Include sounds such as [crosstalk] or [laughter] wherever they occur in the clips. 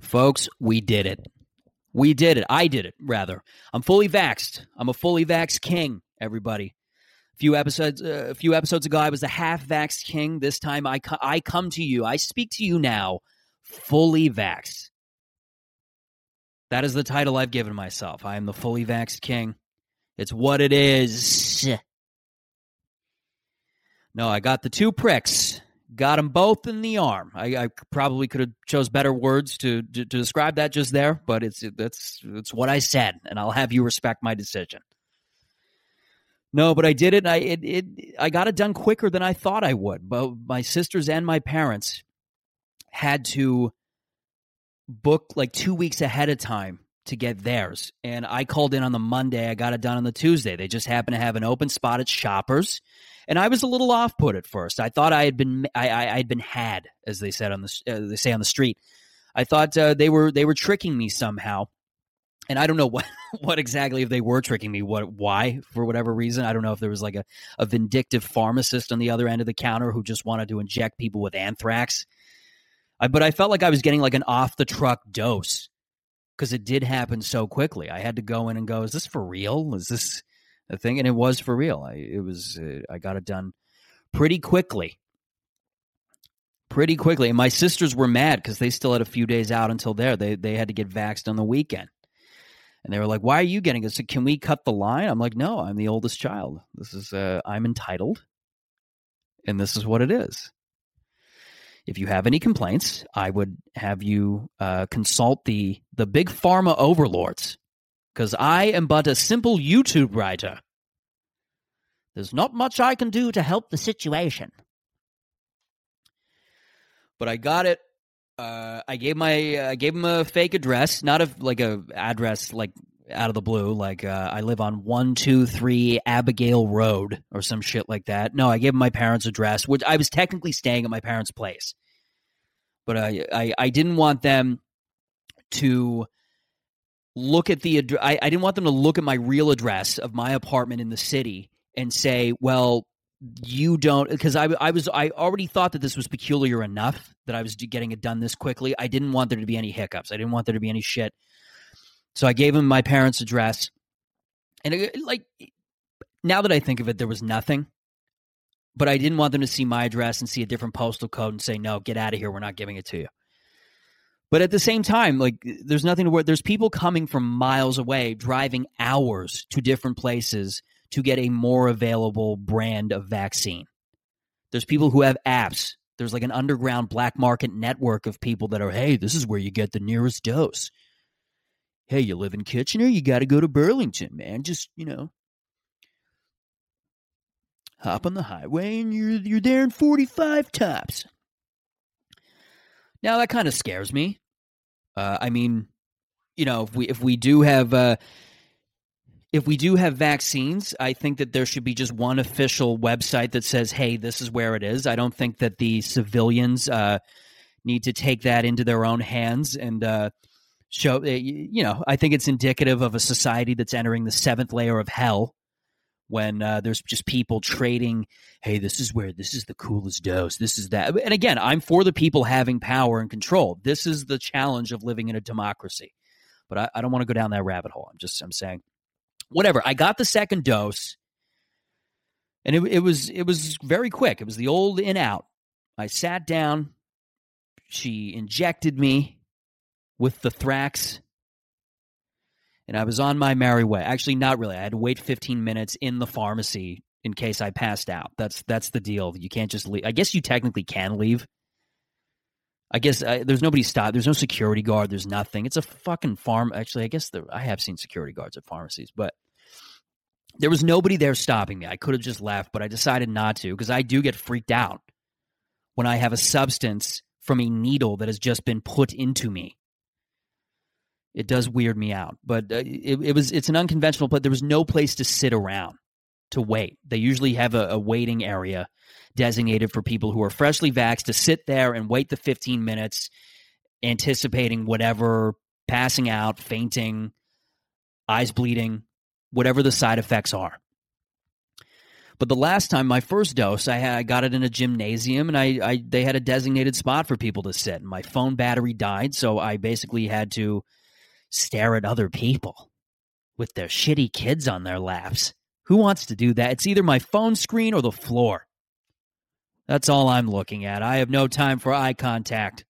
Folks, we did it. We did it. I did it, rather. I'm fully vaxxed. I'm a fully vaxxed king, everybody. A few episodes, uh, a few episodes ago, I was a half vaxxed king. This time, I, co- I come to you. I speak to you now, fully vaxxed. That is the title I've given myself. I am the fully vaxxed king. It's what it is. No, I got the two pricks. Got them both in the arm. I, I probably could have chose better words to, to, to describe that just there, but it's that's it's what I said, and I'll have you respect my decision. No, but I did it. I it, it I got it done quicker than I thought I would. But my sisters and my parents had to book like two weeks ahead of time to get theirs, and I called in on the Monday. I got it done on the Tuesday. They just happened to have an open spot at Shoppers and I was a little off put at first. I thought I had been I, I had been had, as they said on the uh, they say on the street. I thought uh, they were they were tricking me somehow, and I don't know [laughs] what what exactly if they were tricking me. What why for whatever reason I don't know if there was like a, a vindictive pharmacist on the other end of the counter who just wanted to inject people with anthrax. I, but I felt like I was getting like an off the truck dose because it did happen so quickly. I had to go in and go, is this for real? Is this thing, and it was for real. I it was uh, I got it done pretty quickly, pretty quickly. And my sisters were mad because they still had a few days out until there. They they had to get vaxxed on the weekend, and they were like, "Why are you getting it? So can we cut the line?" I'm like, "No, I'm the oldest child. This is uh, I'm entitled, and this is what it is." If you have any complaints, I would have you uh, consult the the big pharma overlords because I am but a simple YouTube writer. There's not much I can do to help the situation. But I got it. Uh, I gave my I gave him a fake address, not a like a address like out of the blue. Like uh, I live on one two three Abigail Road or some shit like that. No, I gave him my parents' address, which I was technically staying at my parents' place, but I I, I didn't want them to look at the address. I, I didn't want them to look at my real address of my apartment in the city and say, well, you don't because I, I was I already thought that this was peculiar enough that I was getting it done this quickly. I didn't want there to be any hiccups. I didn't want there to be any shit. So I gave him my parents' address, and it, like now that I think of it, there was nothing. But I didn't want them to see my address and see a different postal code and say, "No, get out of here. We're not giving it to you." But at the same time, like there's nothing to worry. There's people coming from miles away, driving hours to different places to get a more available brand of vaccine. There's people who have apps. There's like an underground black market network of people that are, hey, this is where you get the nearest dose. Hey, you live in Kitchener, you got to go to Burlington, man. Just you know, hop on the highway and you're you're there in 45 tops. Now that kind of scares me. Uh, I mean, you know, if we if we do have uh, if we do have vaccines, I think that there should be just one official website that says, "Hey, this is where it is." I don't think that the civilians uh, need to take that into their own hands and uh, show. Eh, you know, I think it's indicative of a society that's entering the seventh layer of hell when uh, there's just people trading hey this is where this is the coolest dose. This is that and again i'm for the people having power and control. This is the challenge of living in a democracy. But i, I don't want to go down that rabbit hole. I'm just i'm saying whatever. I got the second dose and it, it was it was very quick. It was the old in out. I sat down. She injected me with the thrax and I was on my merry way. Actually, not really. I had to wait 15 minutes in the pharmacy in case I passed out. That's that's the deal. You can't just leave. I guess you technically can leave. I guess there's nobody stop. There's no security guard. There's nothing. It's a fucking farm. Actually, I guess there, I have seen security guards at pharmacies, but there was nobody there stopping me. I could have just left, but I decided not to because I do get freaked out when I have a substance from a needle that has just been put into me it does weird me out. But uh, it, it, was it's an unconventional place. There was no place to sit around to wait. They usually have a, a, waiting area designated for people who are freshly vaxxed to sit there and wait the 15 minutes, anticipating whatever passing out, fainting, eyes bleeding, whatever the side effects are. But the last time, my first dose, I, had, I got it in a gymnasium, and I, I they had a designated spot for people to sit. And my phone battery died, so I basically had to stare at other people with their shitty kids on their laps. Who wants to do that? It's either my phone screen or the floor. That's all I'm looking at. I have no time for eye contact.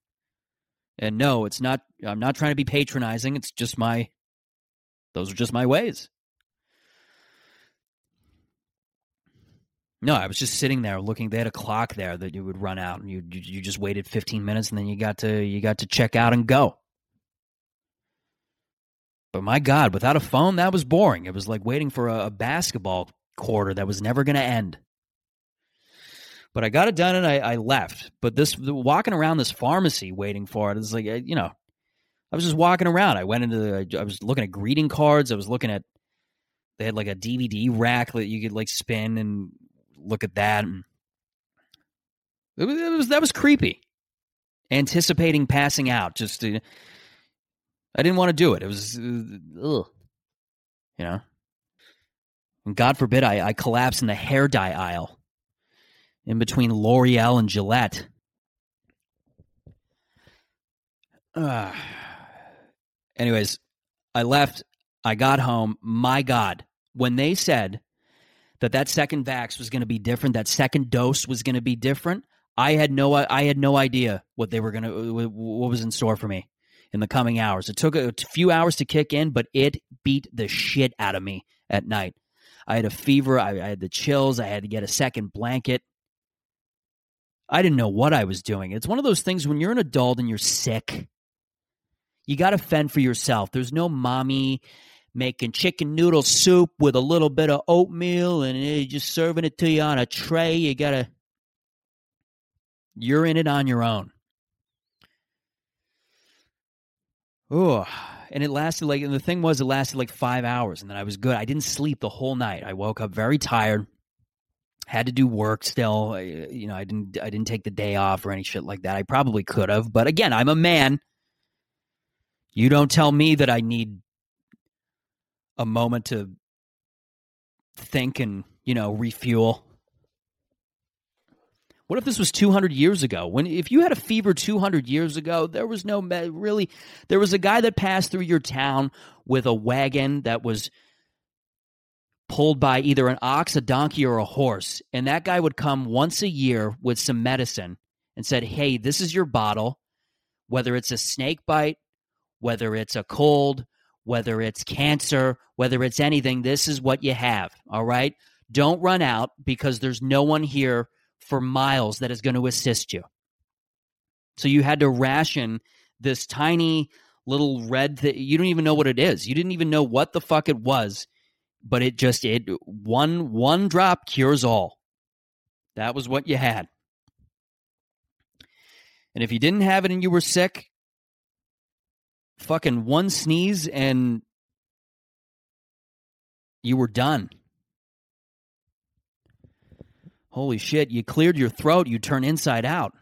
And no, it's not I'm not trying to be patronizing. It's just my those are just my ways. No, I was just sitting there looking. They had a clock there that you would run out, and you you just waited 15 minutes, and then you got to you got to check out and go. But my God, without a phone, that was boring. It was like waiting for a, a basketball quarter that was never going to end. But I got it done and I, I left. But this walking around this pharmacy waiting for it, it is like eh, you know I was just walking around. I went into the, I was looking at greeting cards. I was looking at, they had like a DVD rack that you could like spin and look at that. And it was, it was that was creepy. Anticipating passing out. Just, to, I didn't want to do it. It was, uh, ugh, you know. And God forbid I, I collapse in the hair dye aisle in between L'Oreal and Gillette. Uh, [sighs] Anyways, I left. I got home. My God, when they said that that second vax was going to be different, that second dose was going to be different, I had no I had no idea what they were going to what was in store for me in the coming hours. It took a few hours to kick in, but it beat the shit out of me at night. I had a fever. I, I had the chills. I had to get a second blanket. I didn't know what I was doing. It's one of those things when you're an adult and you're sick you got to fend for yourself. There's no mommy making chicken noodle soup with a little bit of oatmeal and eh, just serving it to you on a tray. You got to, you're in it on your own. Oh, and it lasted like, and the thing was, it lasted like five hours, and then I was good. I didn't sleep the whole night. I woke up very tired. Had to do work still. You know, I didn't. I didn't take the day off or any shit like that. I probably could have, but again, I'm a man. You don't tell me that I need a moment to think and, you know, refuel. What if this was 200 years ago? When if you had a fever 200 years ago, there was no really there was a guy that passed through your town with a wagon that was pulled by either an ox, a donkey or a horse, and that guy would come once a year with some medicine and said, "Hey, this is your bottle. Whether it's a snake bite, whether it's a cold, whether it's cancer, whether it's anything, this is what you have. All right. Don't run out because there's no one here for miles that is going to assist you. So you had to ration this tiny little red thing. You don't even know what it is. You didn't even know what the fuck it was, but it just it one one drop cures all. That was what you had. And if you didn't have it and you were sick, fucking one sneeze and you were done. Holy shit, you cleared your throat, you turn inside out.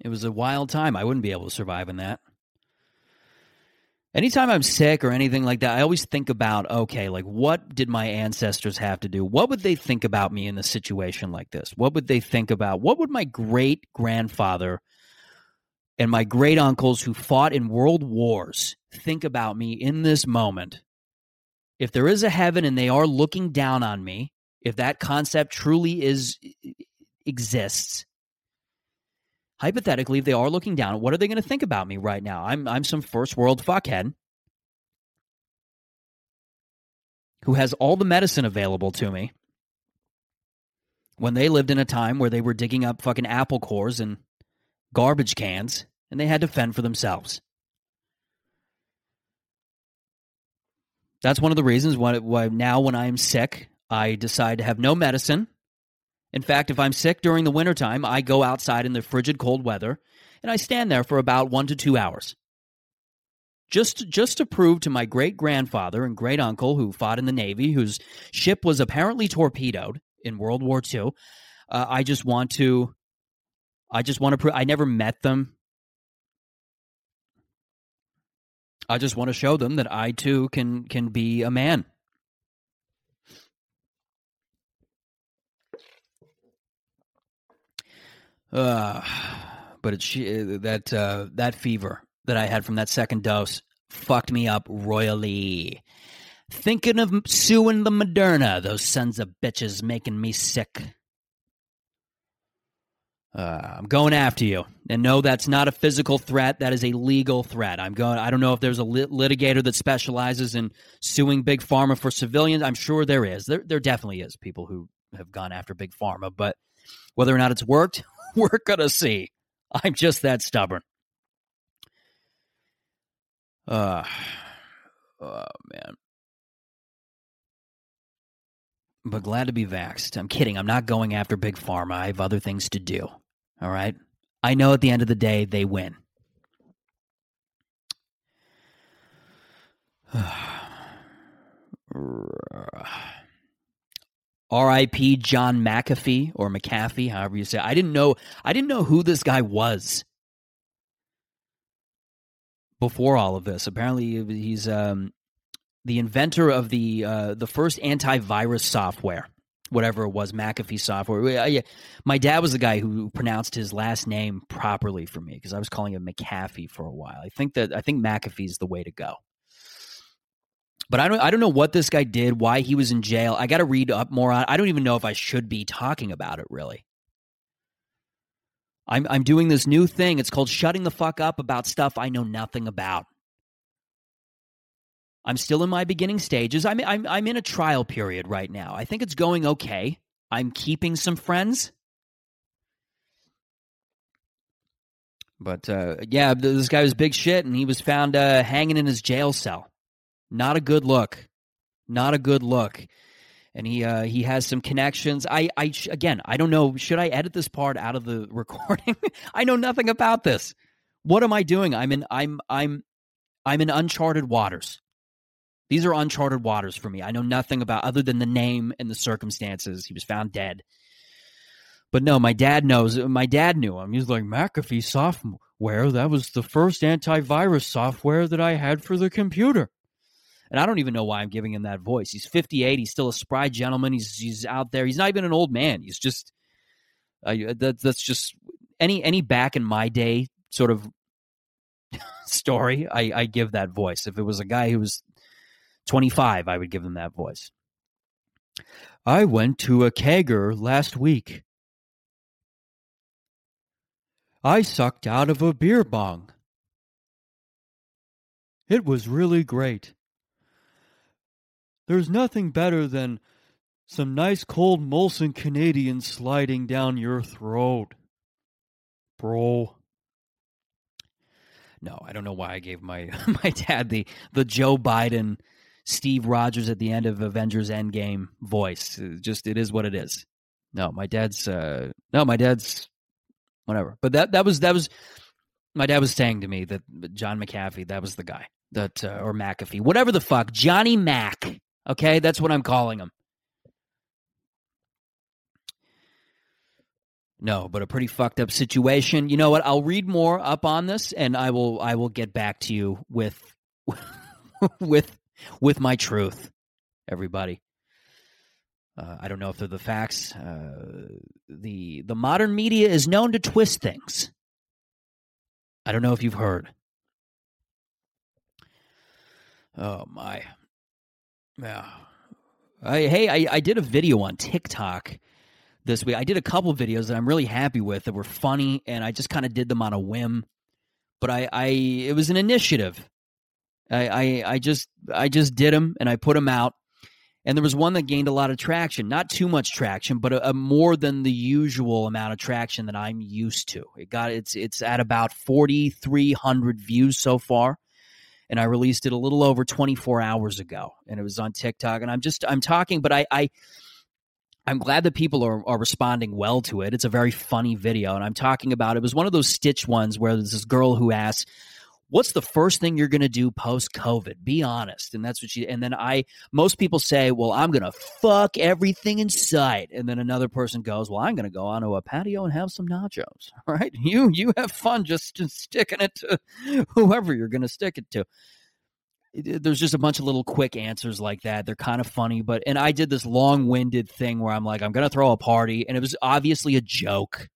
It was a wild time. I wouldn't be able to survive in that. Anytime I'm sick or anything like that, I always think about okay, like what did my ancestors have to do? What would they think about me in a situation like this? What would they think about? What would my great grandfather and my great uncles who fought in world wars think about me in this moment. If there is a heaven and they are looking down on me, if that concept truly is exists, hypothetically, if they are looking down, what are they going to think about me right now? I'm I'm some first world fuckhead who has all the medicine available to me. When they lived in a time where they were digging up fucking apple cores and garbage cans, and they had to fend for themselves. That's one of the reasons why, why now, when I'm sick, I decide to have no medicine. In fact, if I'm sick during the wintertime, I go outside in the frigid cold weather and I stand there for about one to two hours. Just, just to prove to my great grandfather and great uncle who fought in the Navy, whose ship was apparently torpedoed in World War II, uh, I just want to I just want to prove I never met them. I just want to show them that I too can can be a man. Uh, but it's that uh, that fever that I had from that second dose fucked me up royally. Thinking of suing the Moderna, those sons of bitches making me sick. Uh, I'm going after you, and no, that's not a physical threat. That is a legal threat. I'm going. I don't know if there's a lit- litigator that specializes in suing big pharma for civilians. I'm sure there is. There, there definitely is people who have gone after big pharma, but whether or not it's worked, [laughs] we're gonna see. I'm just that stubborn. Uh, oh man. But glad to be vaxxed. I'm kidding. I'm not going after big pharma. I have other things to do. All right. I know at the end of the day, they win. [sighs] R.I.P. John McAfee or McAfee, however you say. It. I didn't know. I didn't know who this guy was before all of this. Apparently, he's um, the inventor of the uh, the first antivirus software whatever it was, McAfee software. My dad was the guy who pronounced his last name properly for me because I was calling him McAfee for a while. I think that I think McAfee is the way to go. But I don't I don't know what this guy did, why he was in jail. I got to read up more on. I don't even know if I should be talking about it really. I'm I'm doing this new thing. It's called shutting the fuck up about stuff I know nothing about. I'm still in my beginning stages. I'm, I'm, I'm in a trial period right now. I think it's going okay. I'm keeping some friends. But uh, yeah, this guy was big shit, and he was found uh, hanging in his jail cell. Not a good look. Not a good look. And he uh, he has some connections. I I again I don't know. Should I edit this part out of the [laughs] recording? I know nothing about this. What am I doing? I'm in I'm I'm I'm in uncharted waters. These are uncharted waters for me. I know nothing about other than the name and the circumstances. He was found dead. But no, my dad knows. My dad knew him. He's like McAfee software. That was the first antivirus software that I had for the computer. And I don't even know why I'm giving him that voice. He's 58. He's still a spry gentleman. He's he's out there. He's not even an old man. He's just uh, that, that's just any any back in my day sort of [laughs] story. I, I give that voice. If it was a guy who was 25, I would give them that voice. I went to a kegger last week. I sucked out of a beer bong. It was really great. There's nothing better than some nice cold Molson Canadian sliding down your throat. Bro. No, I don't know why I gave my [laughs] my dad the the Joe Biden Steve Rogers at the end of Avengers Endgame voice. It just it is what it is. No, my dad's uh no, my dad's whatever. But that that was that was my dad was saying to me that John McAfee, that was the guy. That uh, or McAfee, whatever the fuck, Johnny Mac. Okay, that's what I'm calling them. No, but a pretty fucked up situation. You know what? I'll read more up on this and I will I will get back to you with [laughs] with with my truth, everybody. Uh, I don't know if they're the facts. Uh, the the modern media is known to twist things. I don't know if you've heard. Oh my, yeah. I, hey, I, I did a video on TikTok this week. I did a couple videos that I'm really happy with that were funny, and I just kind of did them on a whim. But I, I it was an initiative I, I, I just I just did them and I put them out. And there was one that gained a lot of traction, not too much traction, but a, a more than the usual amount of traction that I'm used to. It got it's it's at about 4,300 views so far, and I released it a little over 24 hours ago, and it was on TikTok. And I'm just I'm talking, but I I I'm glad that people are, are responding well to it. It's a very funny video, and I'm talking about it was one of those Stitch ones where there's this girl who asks what's the first thing you're going to do post COVID? Be honest. And that's what she, and then I, most people say, well, I'm going to fuck everything in sight. And then another person goes, well, I'm going to go onto a patio and have some nachos. [laughs] Right. You, you have fun just, just sticking it to whoever you're going to stick it to. There's just a bunch of little quick answers like that. They're kind of funny, but, and I did this long winded thing where I'm like, I'm going to throw a party. And it was obviously a joke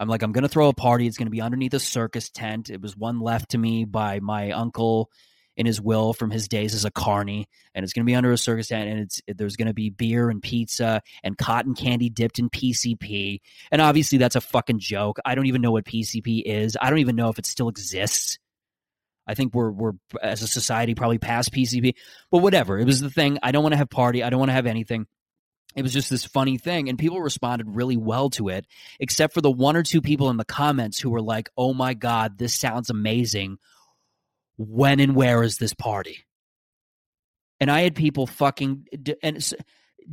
I'm like, I'm going to throw a party. It's going to be underneath a circus tent. It was one left to me by my uncle in his will from his days as a carny, and it's going to be under a circus tent, and it's there's going to be beer and pizza and cotton candy dipped in PCP, and obviously that's a fucking joke. I don't even know what PCP is. I don't even know if it still exists. I think we're we're as a society probably past PCP, but whatever. It was the thing. I don't want to have party. I don't want to have anything it was just this funny thing and people responded really well to it except for the one or two people in the comments who were like oh my god this sounds amazing. When and where is this party? And i had people fucking and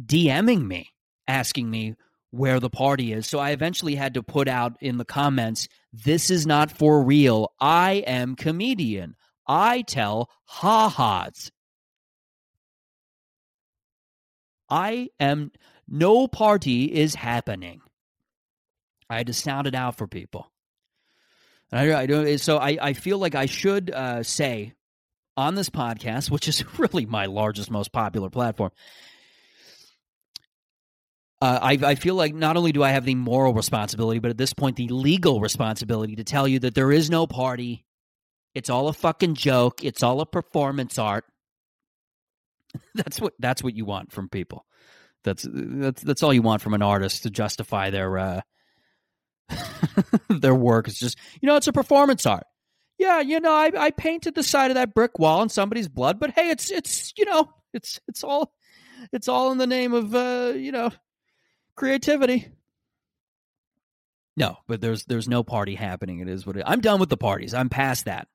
dming me asking me where the party is. So i eventually had to put out in the comments this is not for real. I am comedian. I tell ha-has I am no party is happening. I had to sound it out for people. And I, I don't. So I, I feel like I should uh, say on this podcast, which is [laughs] really my largest, most popular platform. Uh, I, I feel like not only do I have the moral responsibility, but at this point, the legal responsibility to tell you that there is no party. It's all a fucking joke. It's all a performance art. [laughs] that's what that's what you want from people. That's that's that's all you want from an artist to justify their uh, [laughs] their work. It's just you know it's a performance art. Yeah, you know I I painted the side of that brick wall in somebody's blood, but hey, it's it's you know it's it's all it's all in the name of uh, you know creativity. No, but there's there's no party happening. It is what it, I'm done with the parties. I'm past that.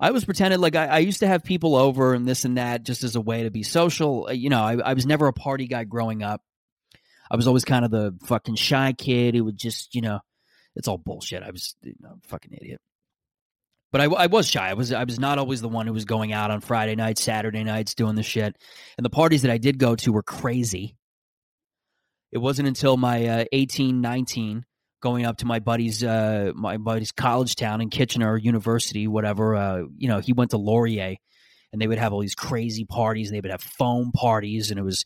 I was pretending like I, I, used to have people over and this and that just as a way to be social. Uh, you know, I, I was never a party guy growing up. I was always kind of the fucking shy kid who would just, you know, it's all bullshit. I was you know, fucking idiot. But I, I was shy. I was I was not always the one who was going out on Friday nights, Saturday nights, doing the shit. And the parties that I did go to were crazy. It wasn't until my uh, 18, 19 going up to my buddy's uh, my buddy's college town in Kitchener University, whatever. Uh, you know, he went to Laurier, and they would have all these crazy parties. They would have foam parties, and it was,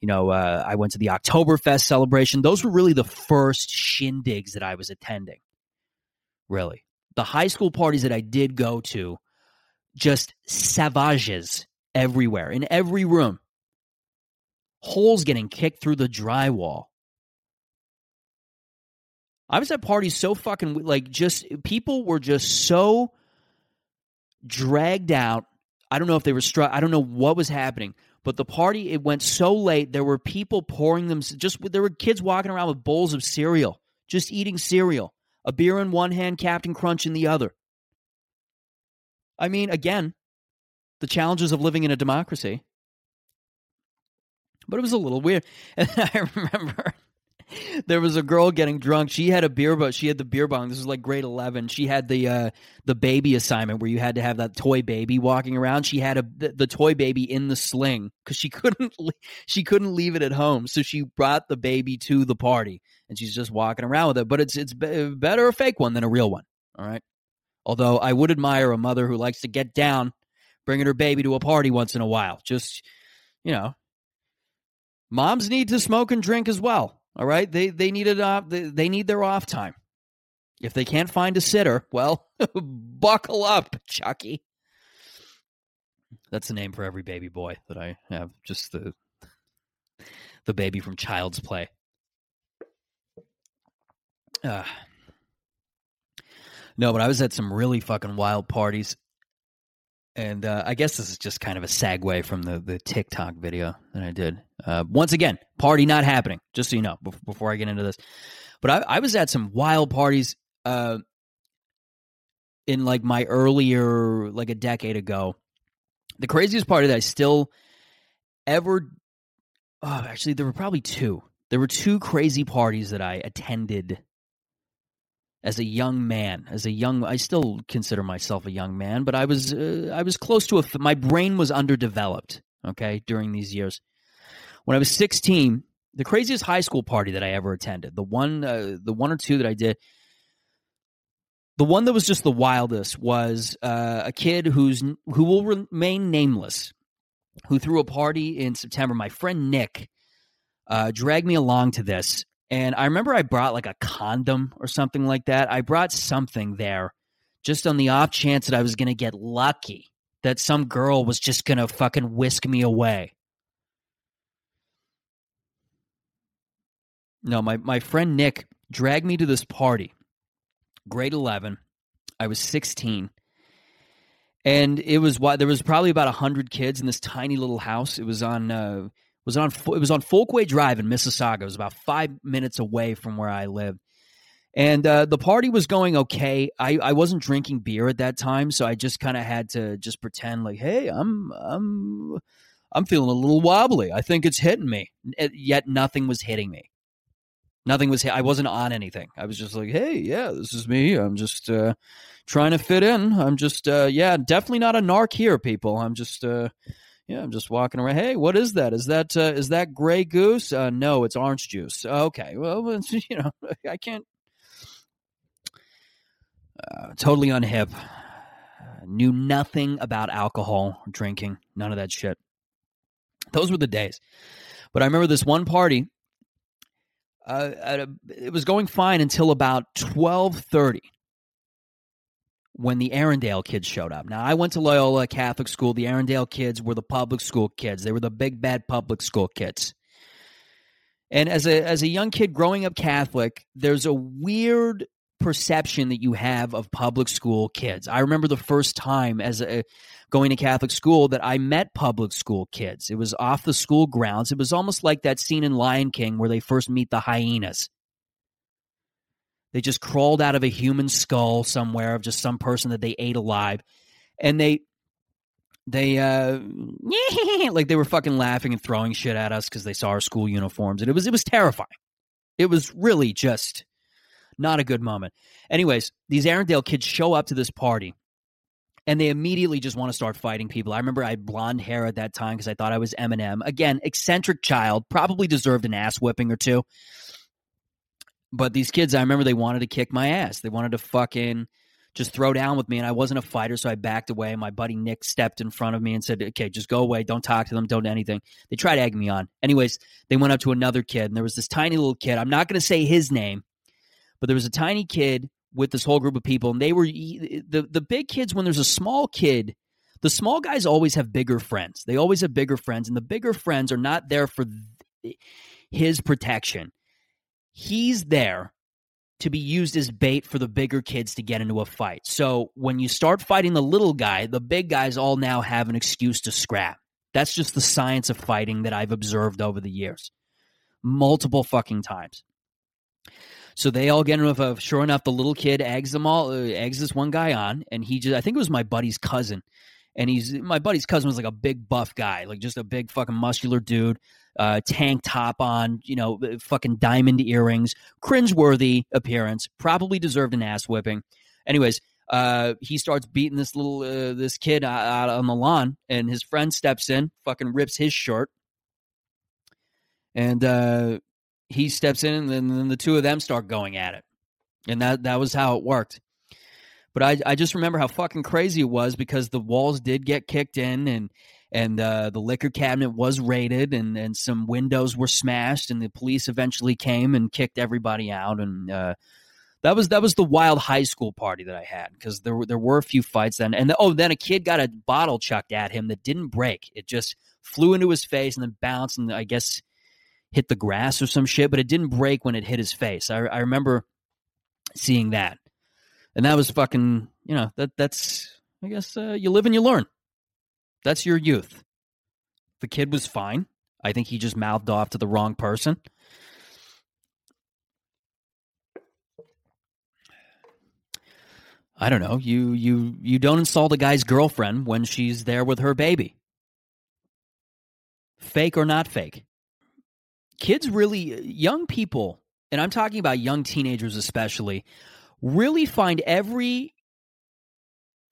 you know, uh, I went to the Oktoberfest celebration. Those were really the first shindigs that I was attending. Really, the high school parties that I did go to, just savages everywhere in every room. Holes getting kicked through the drywall I was at parties so fucking like just people were just so dragged out. I don't know if they were struck. I don't know what was happening, but the party it went so late. There were people pouring them. Just there were kids walking around with bowls of cereal, just eating cereal, a beer in one hand, Cap'n Crunch in the other. I mean, again, the challenges of living in a democracy. But it was a little weird. [laughs] And I remember there was a girl getting drunk. She had a beer, but she had the beer bong. This was like grade eleven. She had the uh, the baby assignment where you had to have that toy baby walking around. She had a the, the toy baby in the sling because she [laughs] couldn't she couldn't leave it at home. So she brought the baby to the party, and she's just walking around with it. But it's it's better a fake one than a real one. All right. Although I would admire a mother who likes to get down, bringing her baby to a party once in a while. Just you know, moms need to smoke and drink as well. All right, they they needed off. They, they need their off time. If they can't find a sitter, well, [laughs] buckle up, Chucky. That's the name for every baby boy that I have. Just the the baby from Child's Play. Uh, no, but I was at some really fucking wild parties and uh, I guess this is just kind of a segue from the, the TikTok video that I did. Uh, once again, party not happening, just so you know, before I get into this. But I, I was at some wild parties uh, in like my earlier, like a decade ago. The craziest party that I still ever, oh, actually, there were probably two. There were two crazy parties that I attended as a young man, as a young, I still consider myself a young man, but I was, uh, I was close to a, my brain was underdeveloped. Okay, during these years, when I was sixteen, the craziest high school party that I ever attended, the one, uh, the one or two that I did, the one that was just the wildest was uh, a kid who's who will remain nameless, who threw a party in September. My friend Nick uh, dragged me along to this, And I remember I brought like a condom or something like that. I brought something there just on the off chance that I was going to get lucky, that some girl was just going to fucking whisk me away. No, my, my friend Nick dragged me to this party, grade 11. I was 16. And it was why there was probably about 100 kids in this tiny little house. It was on uh, was on it was on Folkway Drive in Mississauga. It was about five minutes away from where I lived, and uh, the party was going okay. I, I wasn't drinking beer at that time, so I just kind of had to just pretend like, hey, I'm I'm I'm feeling a little wobbly. I think it's hitting me. Yet nothing was hitting me. Nothing was. I wasn't on anything. I was just like, hey, yeah, this is me. I'm just uh, trying to fit in. I'm just, uh, yeah, definitely not a narc here, people. I'm just. Yeah, I'm just walking around. Hey, what is that? Is that uh, is that Grey Goose? Uh, no, it's orange juice. Okay, well, [laughs] you know, I can't. Uh, totally unhip. knew nothing about alcohol, drinking, none of that shit. Those were the days. But I remember this one party. Uh, a, it was going fine until about twelve thirty when the Erindale kids showed up. Now, I went to Loyola Catholic School. The Erindale kids were the public school kids. They were the big bad public school kids. And as a as a young kid growing up Catholic, there's a weird perception that you have of public school kids. I remember the first time as a going to Catholic school that I met public school kids. It was off the school grounds. It was almost like that scene in Lion King where they first meet the hyenas. They just crawled out of a human skull somewhere of just some person that they ate alive. And they they uh [laughs] like they were fucking laughing and throwing shit at us because they saw our school uniforms. And it was it was terrifying. It was really just not a good moment. Anyways these erindale kids show up to this party and they immediately just want to start fighting people. I remember i had blonde hair at that time because i thought i was eminem. Again eccentric child probably deserved an ass whipping or two but these kids, I remember they wanted to kick my ass. They wanted to fucking just throw down with me. And I wasn't a fighter, so I backed away. My buddy Nick stepped in front of me and said, Okay, just go away. Don't talk to them. Don't do anything. They tried egging me on. Anyways, they went up to another kid, and there was this tiny little kid. I'm not going to say his name, but there was a tiny kid with this whole group of people. And they were the, the big kids, when there's a small kid, the small guys always have bigger friends. They always have bigger friends, and the bigger friends are not there for his protection he's there to be used as bait for the bigger kids to get into a fight. So when you start fighting the little guy, the big guys all now have an excuse to scrap. That's just the science of fighting that I've observed over the years. Multiple fucking times. So they all get into a sure enough, the little kid eggs them all, uh, eggs this one guy on, and he just, I think it was my buddy's cousin. And he's, my buddy's cousin was like a big buff guy, like just a big fucking muscular dude uh, tank top on, you know, fucking diamond earrings, cringeworthy appearance, probably deserved an ass whipping. Anyways, uh, he starts beating this little uh, this kid out, out on the lawn, and his friend steps in, fucking rips his shirt, and uh, he steps in, and then, then the two of them start going at it, and that that was how it worked. But I I just remember how fucking crazy it was because the walls did get kicked in, and and uh, the liquor cabinet was raided and, and some windows were smashed and the police eventually came and kicked everybody out. And uh, that was that was the wild high school party that I had because there were there were a few fights then. And the, oh then a kid got a bottle chucked at him that didn't break. It just flew into his face and then bounced and I guess hit the grass or some shit but it didn't break when it hit his face. I, I remember seeing that and that was fucking you know that that's I guess uh, you live and you learn that's your youth. The kid was fine. I think he just mouthed off to the wrong person. I don't know. You you you don't insult a guy's girlfriend when she's there with her baby. Fake or not fake. Kids really young people, and I'm talking about young teenagers especially, really find every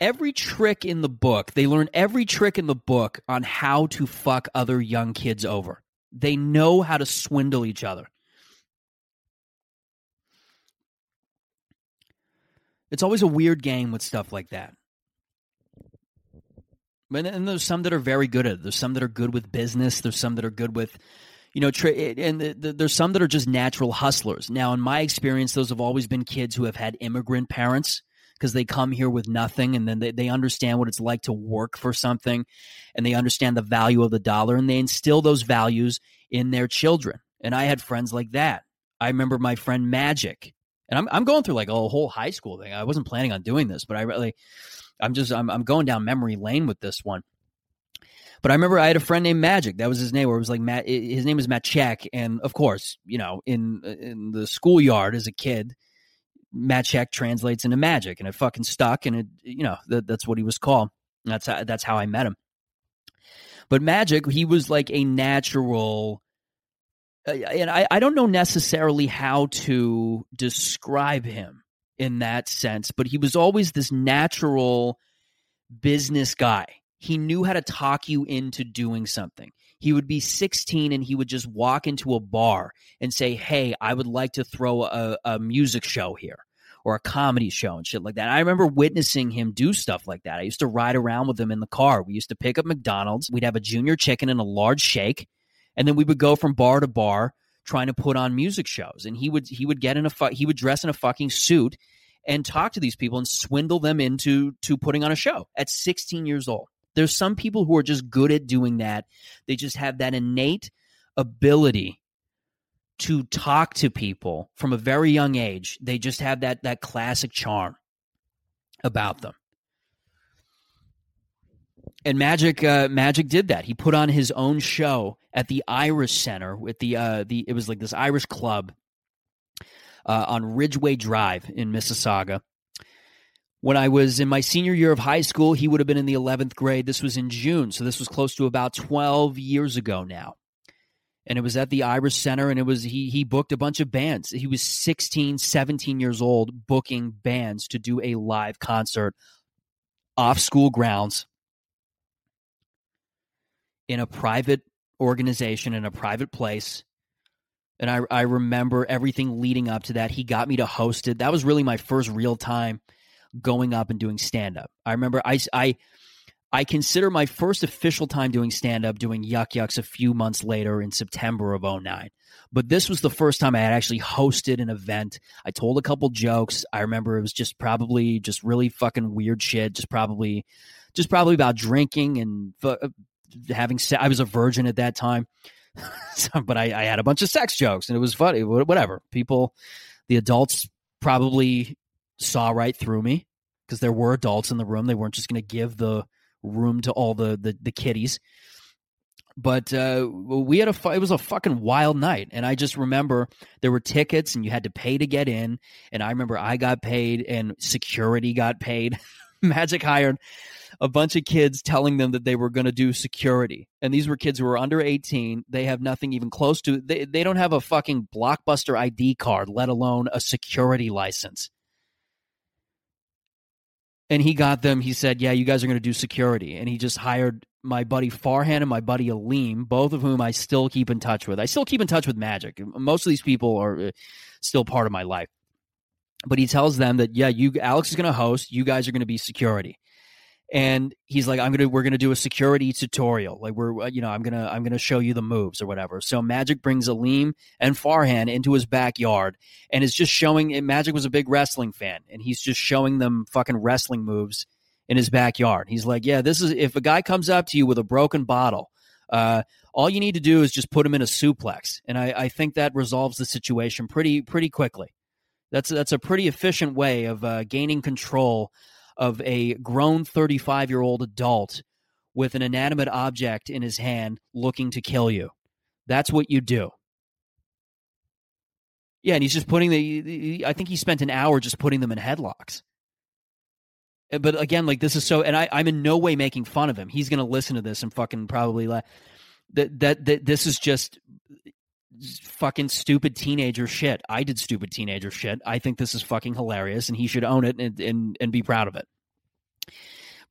every trick in the book. They learn every trick in the book on how to fuck other young kids over. They know how to swindle each other. It's always a weird game with stuff like that. And there's some that are very good at it. There's some that are good with business. There's some that are good with, you know, tra- and the, the, there's some that are just natural hustlers. Now, in my experience, those have always been kids who have had immigrant parents because they come here with nothing and then they, they understand what it's like to work for something and they understand the value of the dollar and they instill those values in their children. And I had friends like that. I remember my friend Magic, and I'm I'm going through like a whole high school thing. I wasn't planning on doing this, but I really, I'm just I'm I'm going down memory lane with this one. But I remember I had a friend named Magic. That was his name. Where it was like Matt. His name was Matt Check, and of course, you know, in in the schoolyard as a kid, Matt Check translates into Magic, and it fucking stuck. And it, you know, that, that's what he was called. That's how, that's how I met him. But Magic, he was like a natural. Uh, and I, I don't know necessarily how to describe him in that sense, but he was always this natural business guy he knew how to talk you into doing something. He would be 16 and he would just walk into a bar and say, Hey, I would like to throw a, a music show here or a comedy show and shit like that. I remember witnessing him do stuff like that. I used to ride around with him in the car. We used to pick up McDonald's. We'd have a junior chicken and a large shake, and then we would go from bar to bar trying to put on music shows. And he would he would get in a fu- he would dress in a fucking suit and talk to these people and swindle them into to putting on a show at 16 years old. There's some people who are just good at doing that. They just have that innate ability to talk to people from a very young age. They just have that that classic charm about them. And Magic uh, Magic did that. He put on his own show at the Irish Center with the uh, the it was like this Irish club uh, on Ridgeway Drive in Mississauga when I was in my senior year of high school, he would have been in the 11th grade. This was in June. So this was close to about 12 years ago now. And it was at the Irish Center and it was he he booked a bunch of bands. He was 16, 17 years old booking bands to do a live concert off school grounds in a private organization in a private place. And I I remember everything leading up to that. He got me to host it. That was really my first real time going up and doing stand up. I remember I, I, I consider my first official time doing stand up doing Yuk Yuks a few months later in September of 09. But this was the first time I had actually hosted an event. I told a couple jokes. I remember it was just probably just really fucking weird shit. Just probably, just probably about drinking and uh, having. sex. I was a virgin at that time, [laughs] so, but I, I had a bunch of sex jokes and it was funny. Whatever people, the adults probably saw right through me because there were adults in the room. They weren't just going to give the room to all the the, the kiddies. But uh, we had a it was a fucking wild night, and I just remember there were tickets, and you had to pay to get in. And I remember I got paid, and security got paid. [laughs] Magic hired a bunch of kids telling them that they were going to do security. And these were kids who were under 18. They have nothing even close to they they don't have a fucking blockbuster ID card, let alone a security license and he got them. He said, "Yeah, you guys are going to do security," and he just hired my buddy Farhan and my buddy Aleem, both of whom I still keep in touch with. I still keep in touch with Magic. Most of these people are uh, still part of my life. But he tells them that, yeah, you Alex is going to host. You guys are going to be security and he's like i'm gonna we're gonna do a security tutorial. Like we're uh, you know i'm gonna i'm gonna show you the moves or whatever. So magic brings aleem and farhan into his backyard and is just showing magic was a big wrestling fan and he's just showing them fucking wrestling moves in his backyard. He's like yeah this is if a guy comes up to you with a broken bottle uh, all you need to do is just put him in a suplex. And I, I think that resolves the situation pretty pretty quickly. That's that's a pretty efficient way of uh, gaining control of a grown 35 year old adult with an inanimate object in his hand looking to kill you. That's what you do. Yeah, and he's just putting the. I think he spent an hour just putting them in headlocks. Uh, but again, like this is so, and I, I'm in no way making fun of him. He's going to listen to this and fucking probably like that. That that this is just fucking stupid teenager shit. I did stupid teenager shit. I think this is fucking hilarious, and he should own it and and, and be proud of it.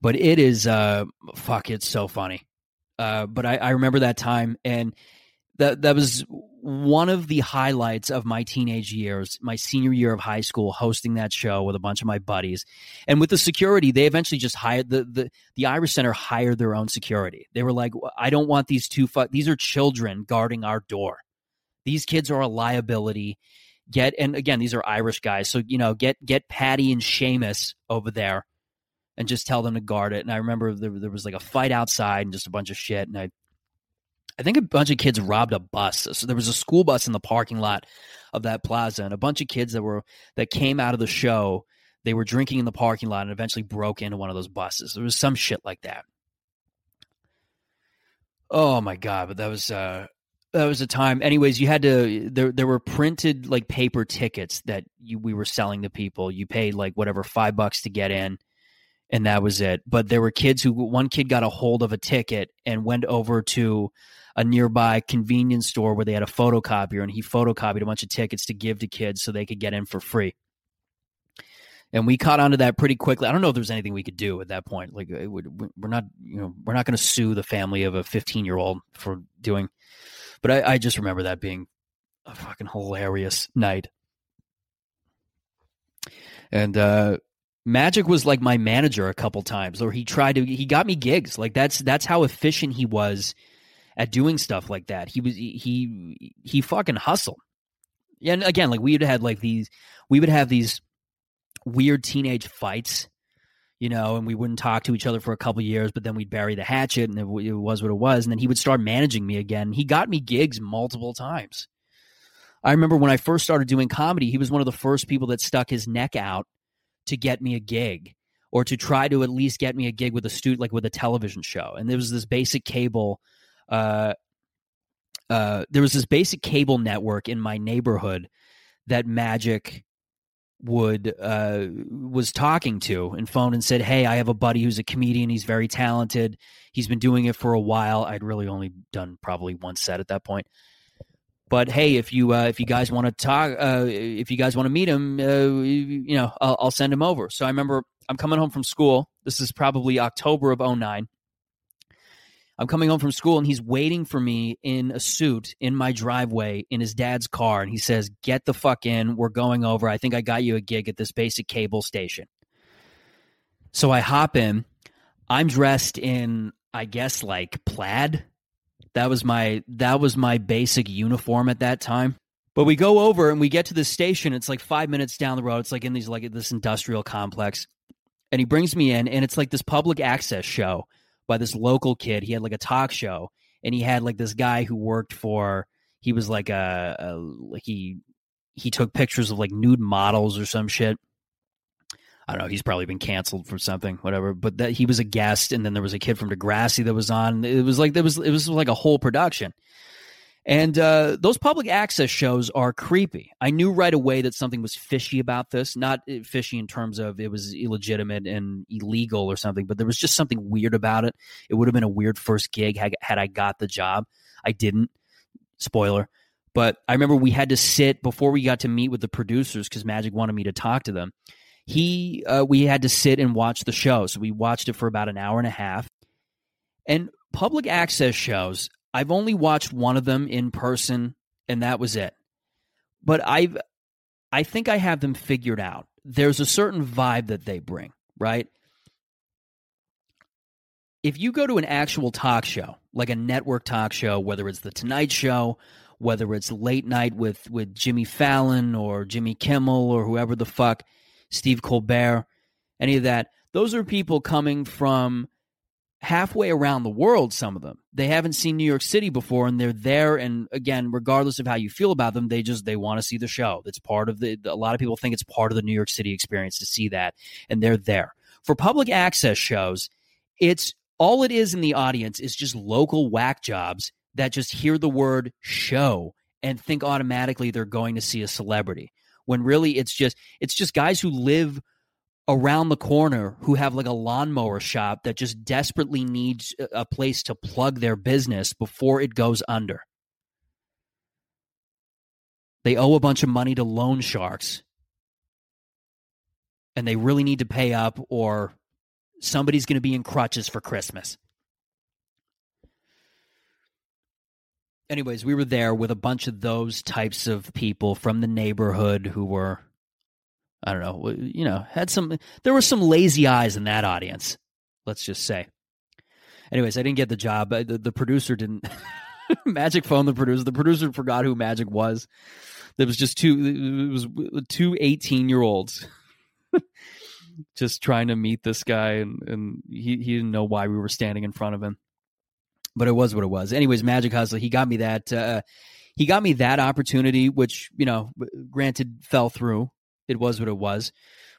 But it is, uh, fuck, it's so funny. Uh, but I, I remember that time, and that that was one of the highlights of my teenage years, my senior year of high school, hosting that show with a bunch of my buddies. And with the security, they eventually just hired the the, the Irish Center hired their own security. They were like, I don't want these two fuck these are children guarding our door. These kids are a liability. Get and again, these are Irish guys, so you know, get get Patty and Seamus over there and just tell them to guard it. And I remember there, there was like a fight outside and just a bunch of shit. And I I think a bunch of kids robbed a bus. So there was a school bus in the parking lot of that plaza, and a bunch of kids that were that came out of the show. They were drinking in the parking lot and eventually broke into one of those buses. There was some shit like that. Oh my god! But that was uh, that was a time. Anyways, you had to there. There were printed like paper tickets that you we were selling to people. You paid like whatever five bucks to get in, and that was it. But there were kids who one kid got a hold of a ticket and went over to a nearby convenience store where they had a photocopier and he photocopied a bunch of tickets to give to kids so they could get in for free. And we caught onto that pretty quickly. I don't know if there was anything we could do at that point. Like would, we're not, you know, we're not going to sue the family of a 15 year old for doing. But I, I just remember that being a fucking hilarious night. And uh, Magic was like my manager a couple times, or he tried to. He got me gigs. Like that's that's how efficient he was at doing stuff like that. He was he he fucking hustled. And again, like we would had like these we would have these weird teenage fights, you know, and we wouldn't talk to each other for a couple years, but then we'd bury the hatchet and it, it was what it was. And then he would start managing me again. He got me gigs multiple times. I remember when I first started doing comedy, he was one of the first people that stuck his neck out to get me a gig or to try to at least get me a gig with a student like with a television show. And there was this basic cable uh, uh, there was this basic cable network in my neighborhood that Magic would uh, was talking to and phoned and said, "Hey, I have a buddy who's a comedian. He's very talented. He's been doing it for a while. I'd really only done probably one set at that point." But hey, if you uh, if you guys want to talk, uh, if you guys want to meet him, uh, you know, I'll, I'll, send him over. So I remember I'm coming home from school. This is probably October of 09. I'm coming home from school and he's waiting for me in a suit in my driveway in his dad's car. And he says, Get the fuck in. We're going over. I think I got you a gig at this basic cable station. So I hop in. I'm dressed in, I guess, like plaid. That was my that was my basic uniform at that time. But we go over and we get to the station. It's like five minutes down the road. It's like in these like this industrial complex. And he brings me in, and it's like this public access show by this local kid. He had like a talk show, and he had like this guy who worked for. He was like a, a like he he took pictures of like nude models or some shit. I don't know. He's probably been canceled for something, whatever. But that he was a guest, and then there was a kid from Degrassi that was on. It was like there was it was like a whole production. And uh, those public access shows are creepy. I knew right away that something was fishy about this. Not uh, fishy in terms of it was illegitimate and illegal or something, but there was just something weird about it. It would have been a weird first gig had, I got the job. I didn't. Spoiler. But I remember we had to sit before we got to meet with the producers because Magic wanted me to talk to them. He, uh, we had to sit and watch the show. So we watched it for about an hour and a half. And public access shows, I've only watched one of them in person, and that was it. But I've I think I have them figured out. There's a certain vibe that they bring, right? If you go to an actual talk show, like a network talk show, whether it's the Tonight Show, whether it's late night with with Jimmy Fallon or Jimmy Kimmel or whoever the fuck, Steve Colbert, any of that, those are people coming from halfway around the world some of them. They haven't seen new york city before and they're there and again regardless of how you feel about them they just they want to see the show. That's part of the a lot of people think it's part of the new york city experience to see that and they're there. For public access shows it's all it is in the audience is just local whack jobs that just hear the word show and think automatically they're going to see a celebrity when really it's just it's just guys who live around the corner who have like a lawnmower shop that just desperately needs a place to plug their business before it goes under. They owe a bunch of money to loan sharks and they really need to pay up or somebody's going to be in crutches for Christmas. anyways, we were there with a bunch of those types of people from the neighborhood who were, I don't know, you know, had some, there were some lazy eyes in that audience, let's just say. Anyways, I didn't get the job. The, the producer didn't. [laughs] Magic phoned the producer. The producer forgot who Magic was. There was just two, it was two 18 year olds [laughs] just trying to meet this guy, and, and he, he didn't know why we were standing in front of him but it was what it was. Anyways, Magic Hustler, he got me that. Uh, he got me that opportunity, which you know, granted, fell through. It was what it was,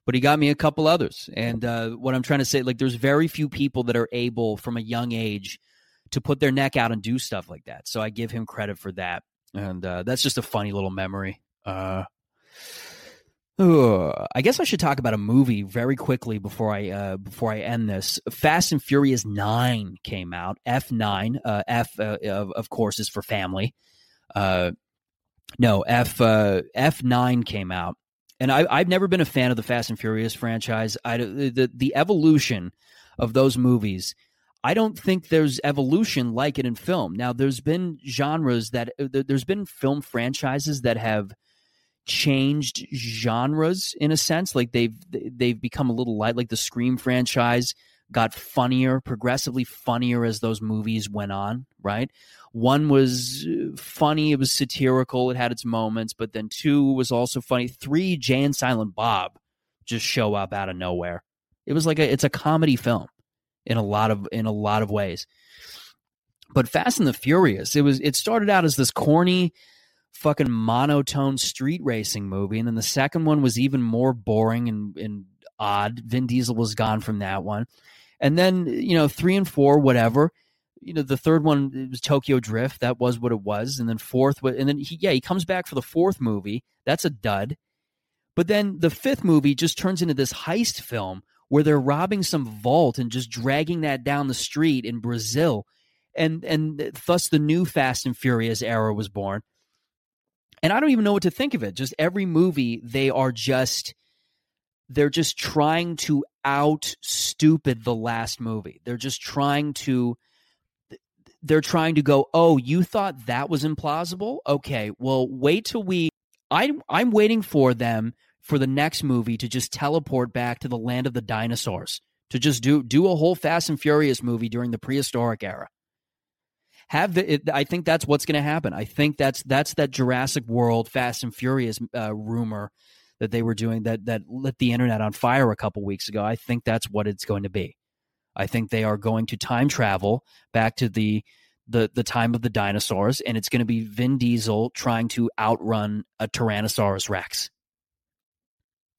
but he got me a couple others. And uh, what I'm trying to say, like, there's very few people that are able from a young age to put their neck out and do stuff like that. So I give him credit for that, and uh, that's just a funny little memory. Uh, [sighs] I guess I should talk about a movie very quickly before I uh, before I end this. Fast and Furious Nine came out. F nine. Uh, F uh, of, of course is for family. Uh, no, F F nine came out, and I, I've never been a fan of the Fast and Furious franchise. I the the evolution of those movies. I don't think there's evolution like it in film. Now, there's been genres that uh, there's been film franchises that have changed genres in a sense. Like they've they've become a little light. Like the Scream franchise got funnier, progressively funnier as those movies went on. Right. One was uh, funny. It was satirical. It had its moments. But then two was also funny. Three, Jay and Silent Bob just show up out of nowhere. It was like a it's a comedy film in a lot of in a lot of ways. But Fast and the Furious, it was it started out as this corny fucking monotone street racing movie. And then the second one was even more boring and, and odd. Vin Diesel was gone from that one. And then, you know, three and four, whatever. You know, the third one was Tokyo Drift. That was what it was. And then fourth, and then he, yeah, he comes back for the fourth movie. That's a dud. But then the fifth movie just turns into this heist film where they're robbing some vault and just dragging that down the street in Brazil. And and thus the new Fast and Furious era was born and I don't even know what to think of it. Just every movie, they are just they're just trying to out stupid the last movie. They're just trying to they're trying to go, "Oh, you thought that was implausible? Okay, well, wait till we I'm, I'm waiting for them for the next movie to just teleport back to the land of the dinosaurs. To just do do a whole Fast and Furious movie during the prehistoric era have the, it, I think that's what's going to happen. I think that's that's that Jurassic World Fast and Furious uh, rumor that they were doing that that lit the internet on fire a couple weeks ago. I think that's what it's going to be. I think they are going to time travel back to the the the time of the dinosaurs, and it's going to be Vin Diesel trying to outrun a Tyrannosaurus Rex,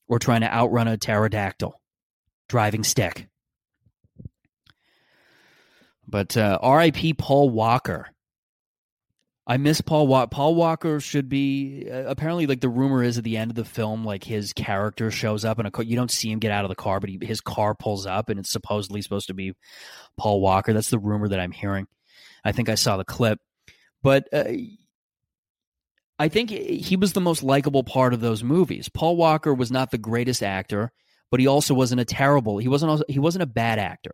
or trying to outrun a pterodactyl, driving stick. But uh, R.I.P. Paul Walker. I miss Paul Walker. Paul Walker should be uh, apparently like the rumor is at the end of the film, like his character shows up and you don't see him get out of the car, but he, his car pulls up and it's supposedly supposed to be Paul Walker. That's the rumor that I'm hearing. I think I saw the clip, but uh, I think he was the most likable part of those movies. Paul Walker was not the greatest actor, but he also wasn't a terrible. He wasn't. Also, he wasn't a bad actor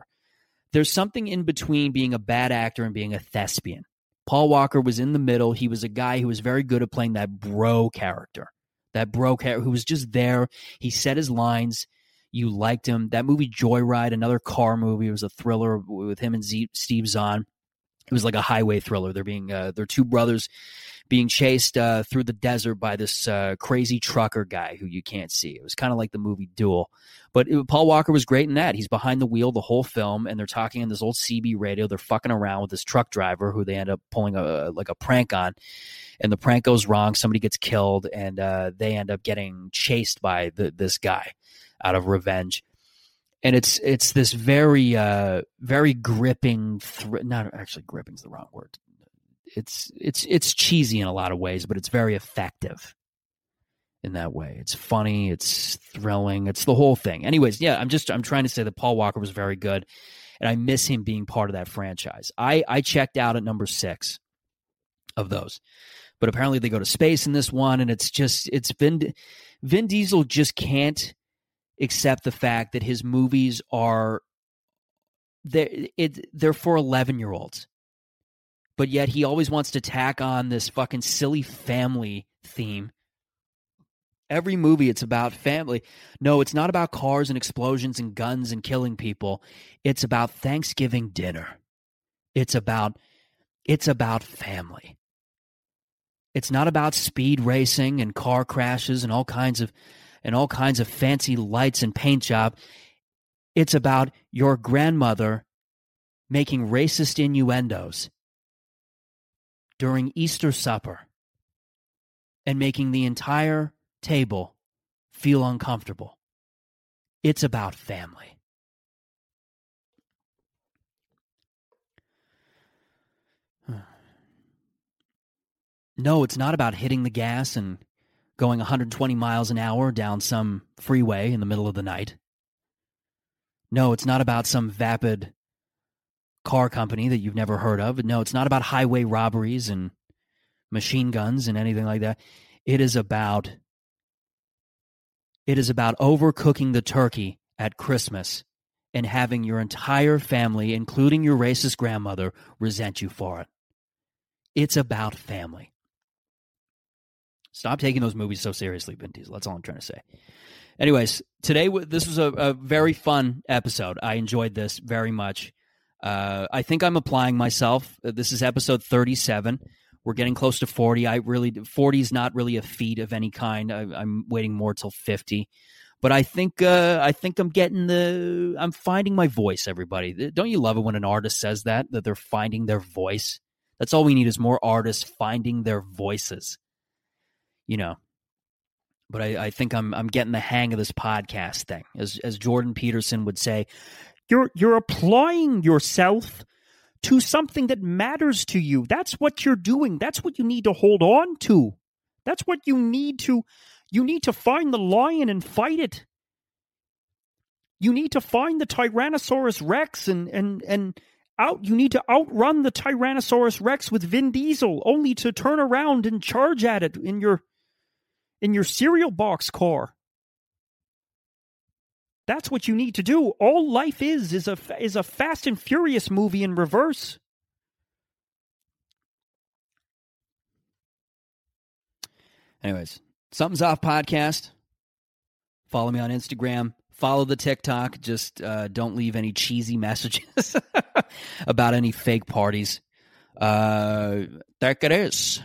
there's something in between being a bad actor and being a thespian. Paul Walker was in the middle. He was a guy who was very good at playing that bro character, that bro character who was just there. He said his lines. You liked him. That movie Joyride, another car movie, was a thriller with him and Z- Steve Zahn. It was like a highway thriller. They're being uh, they're two brothers being chased uh, through the desert by this uh, crazy trucker guy who you can't see. It was kind of like the movie Duel. But it, Paul Walker was great in that. He's behind the wheel the whole film, and they're talking on this old CB radio. They're fucking around with this truck driver who they end up pulling a like a prank on, and the prank goes wrong. Somebody gets killed, and uh, they end up getting chased by the, this guy out of revenge and it's it's this very uh very gripping thr- not actually gripping is the wrong word it's it's it's cheesy in a lot of ways, but it's very effective in that way. It's funny, it's thrilling, it's the whole thing. Anyways, yeah, I'm just I'm trying to say that Paul Walker was very good, and I miss him being part of that franchise. I I checked out at number six of those, but apparently they go to space in this one, and it's just it's Vin Vin Diesel just can't accept the fact that his movies are they it they're for 11 year olds but yet he always wants to tack on this fucking silly family theme. Every movie, it's about family. No, it's not about cars and explosions and guns and killing people. It's about Thanksgiving dinner. It's about it's about family. It's not about speed racing and car crashes and all kinds of and all kinds of fancy lights and paint job. It's about your grandmother making racist innuendos during Easter supper and making the entire table feel uncomfortable. It's about family. [sighs] No, it's not about hitting the gas and going 120 miles an hour down some freeway in the middle of the night. No, it's not about some vapid car company that you've never heard of. No, it's not about highway robberies and machine guns and anything like that. It is about it is about overcooking the turkey at Christmas and having your entire family, including your racist grandmother, resent you for it. It's about family. Stop taking those movies so seriously, Vin Diesel. That's all I'm trying to say. Anyways, today this was a, a very fun episode. I enjoyed this very much. Uh, I think I'm applying myself. Uh, this is episode 37. We're getting close to 40. I really 40 is not really a feat of any kind. I, am waiting more till 50. But I think uh, I think I'm getting the I'm finding my voice. Everybody, don't you love it when an artist says that that they're finding their voice? That's all we need is more artists finding their voices. You know, but I, I, think I'm I'm getting the hang of this podcast thing. As as Jordan Peterson would say, you're you're applying yourself to something that matters to you. That's what you're doing. That's what you need to hold on to. That's what you need to you need to find the lion and fight it. You need to find the Tyrannosaurus Rex and and and out you need to outrun the Tyrannosaurus Rex with Vin Diesel only to turn around and charge at it in your in your cereal box car. That's what you need to do. All life is is a is a Fast and Furious movie in reverse. Anyways, something's off podcast. Follow me on Instagram. Follow the TikTok. Just uh, don't leave any cheesy [laughs] messages about any fake parties. Uh, there it is.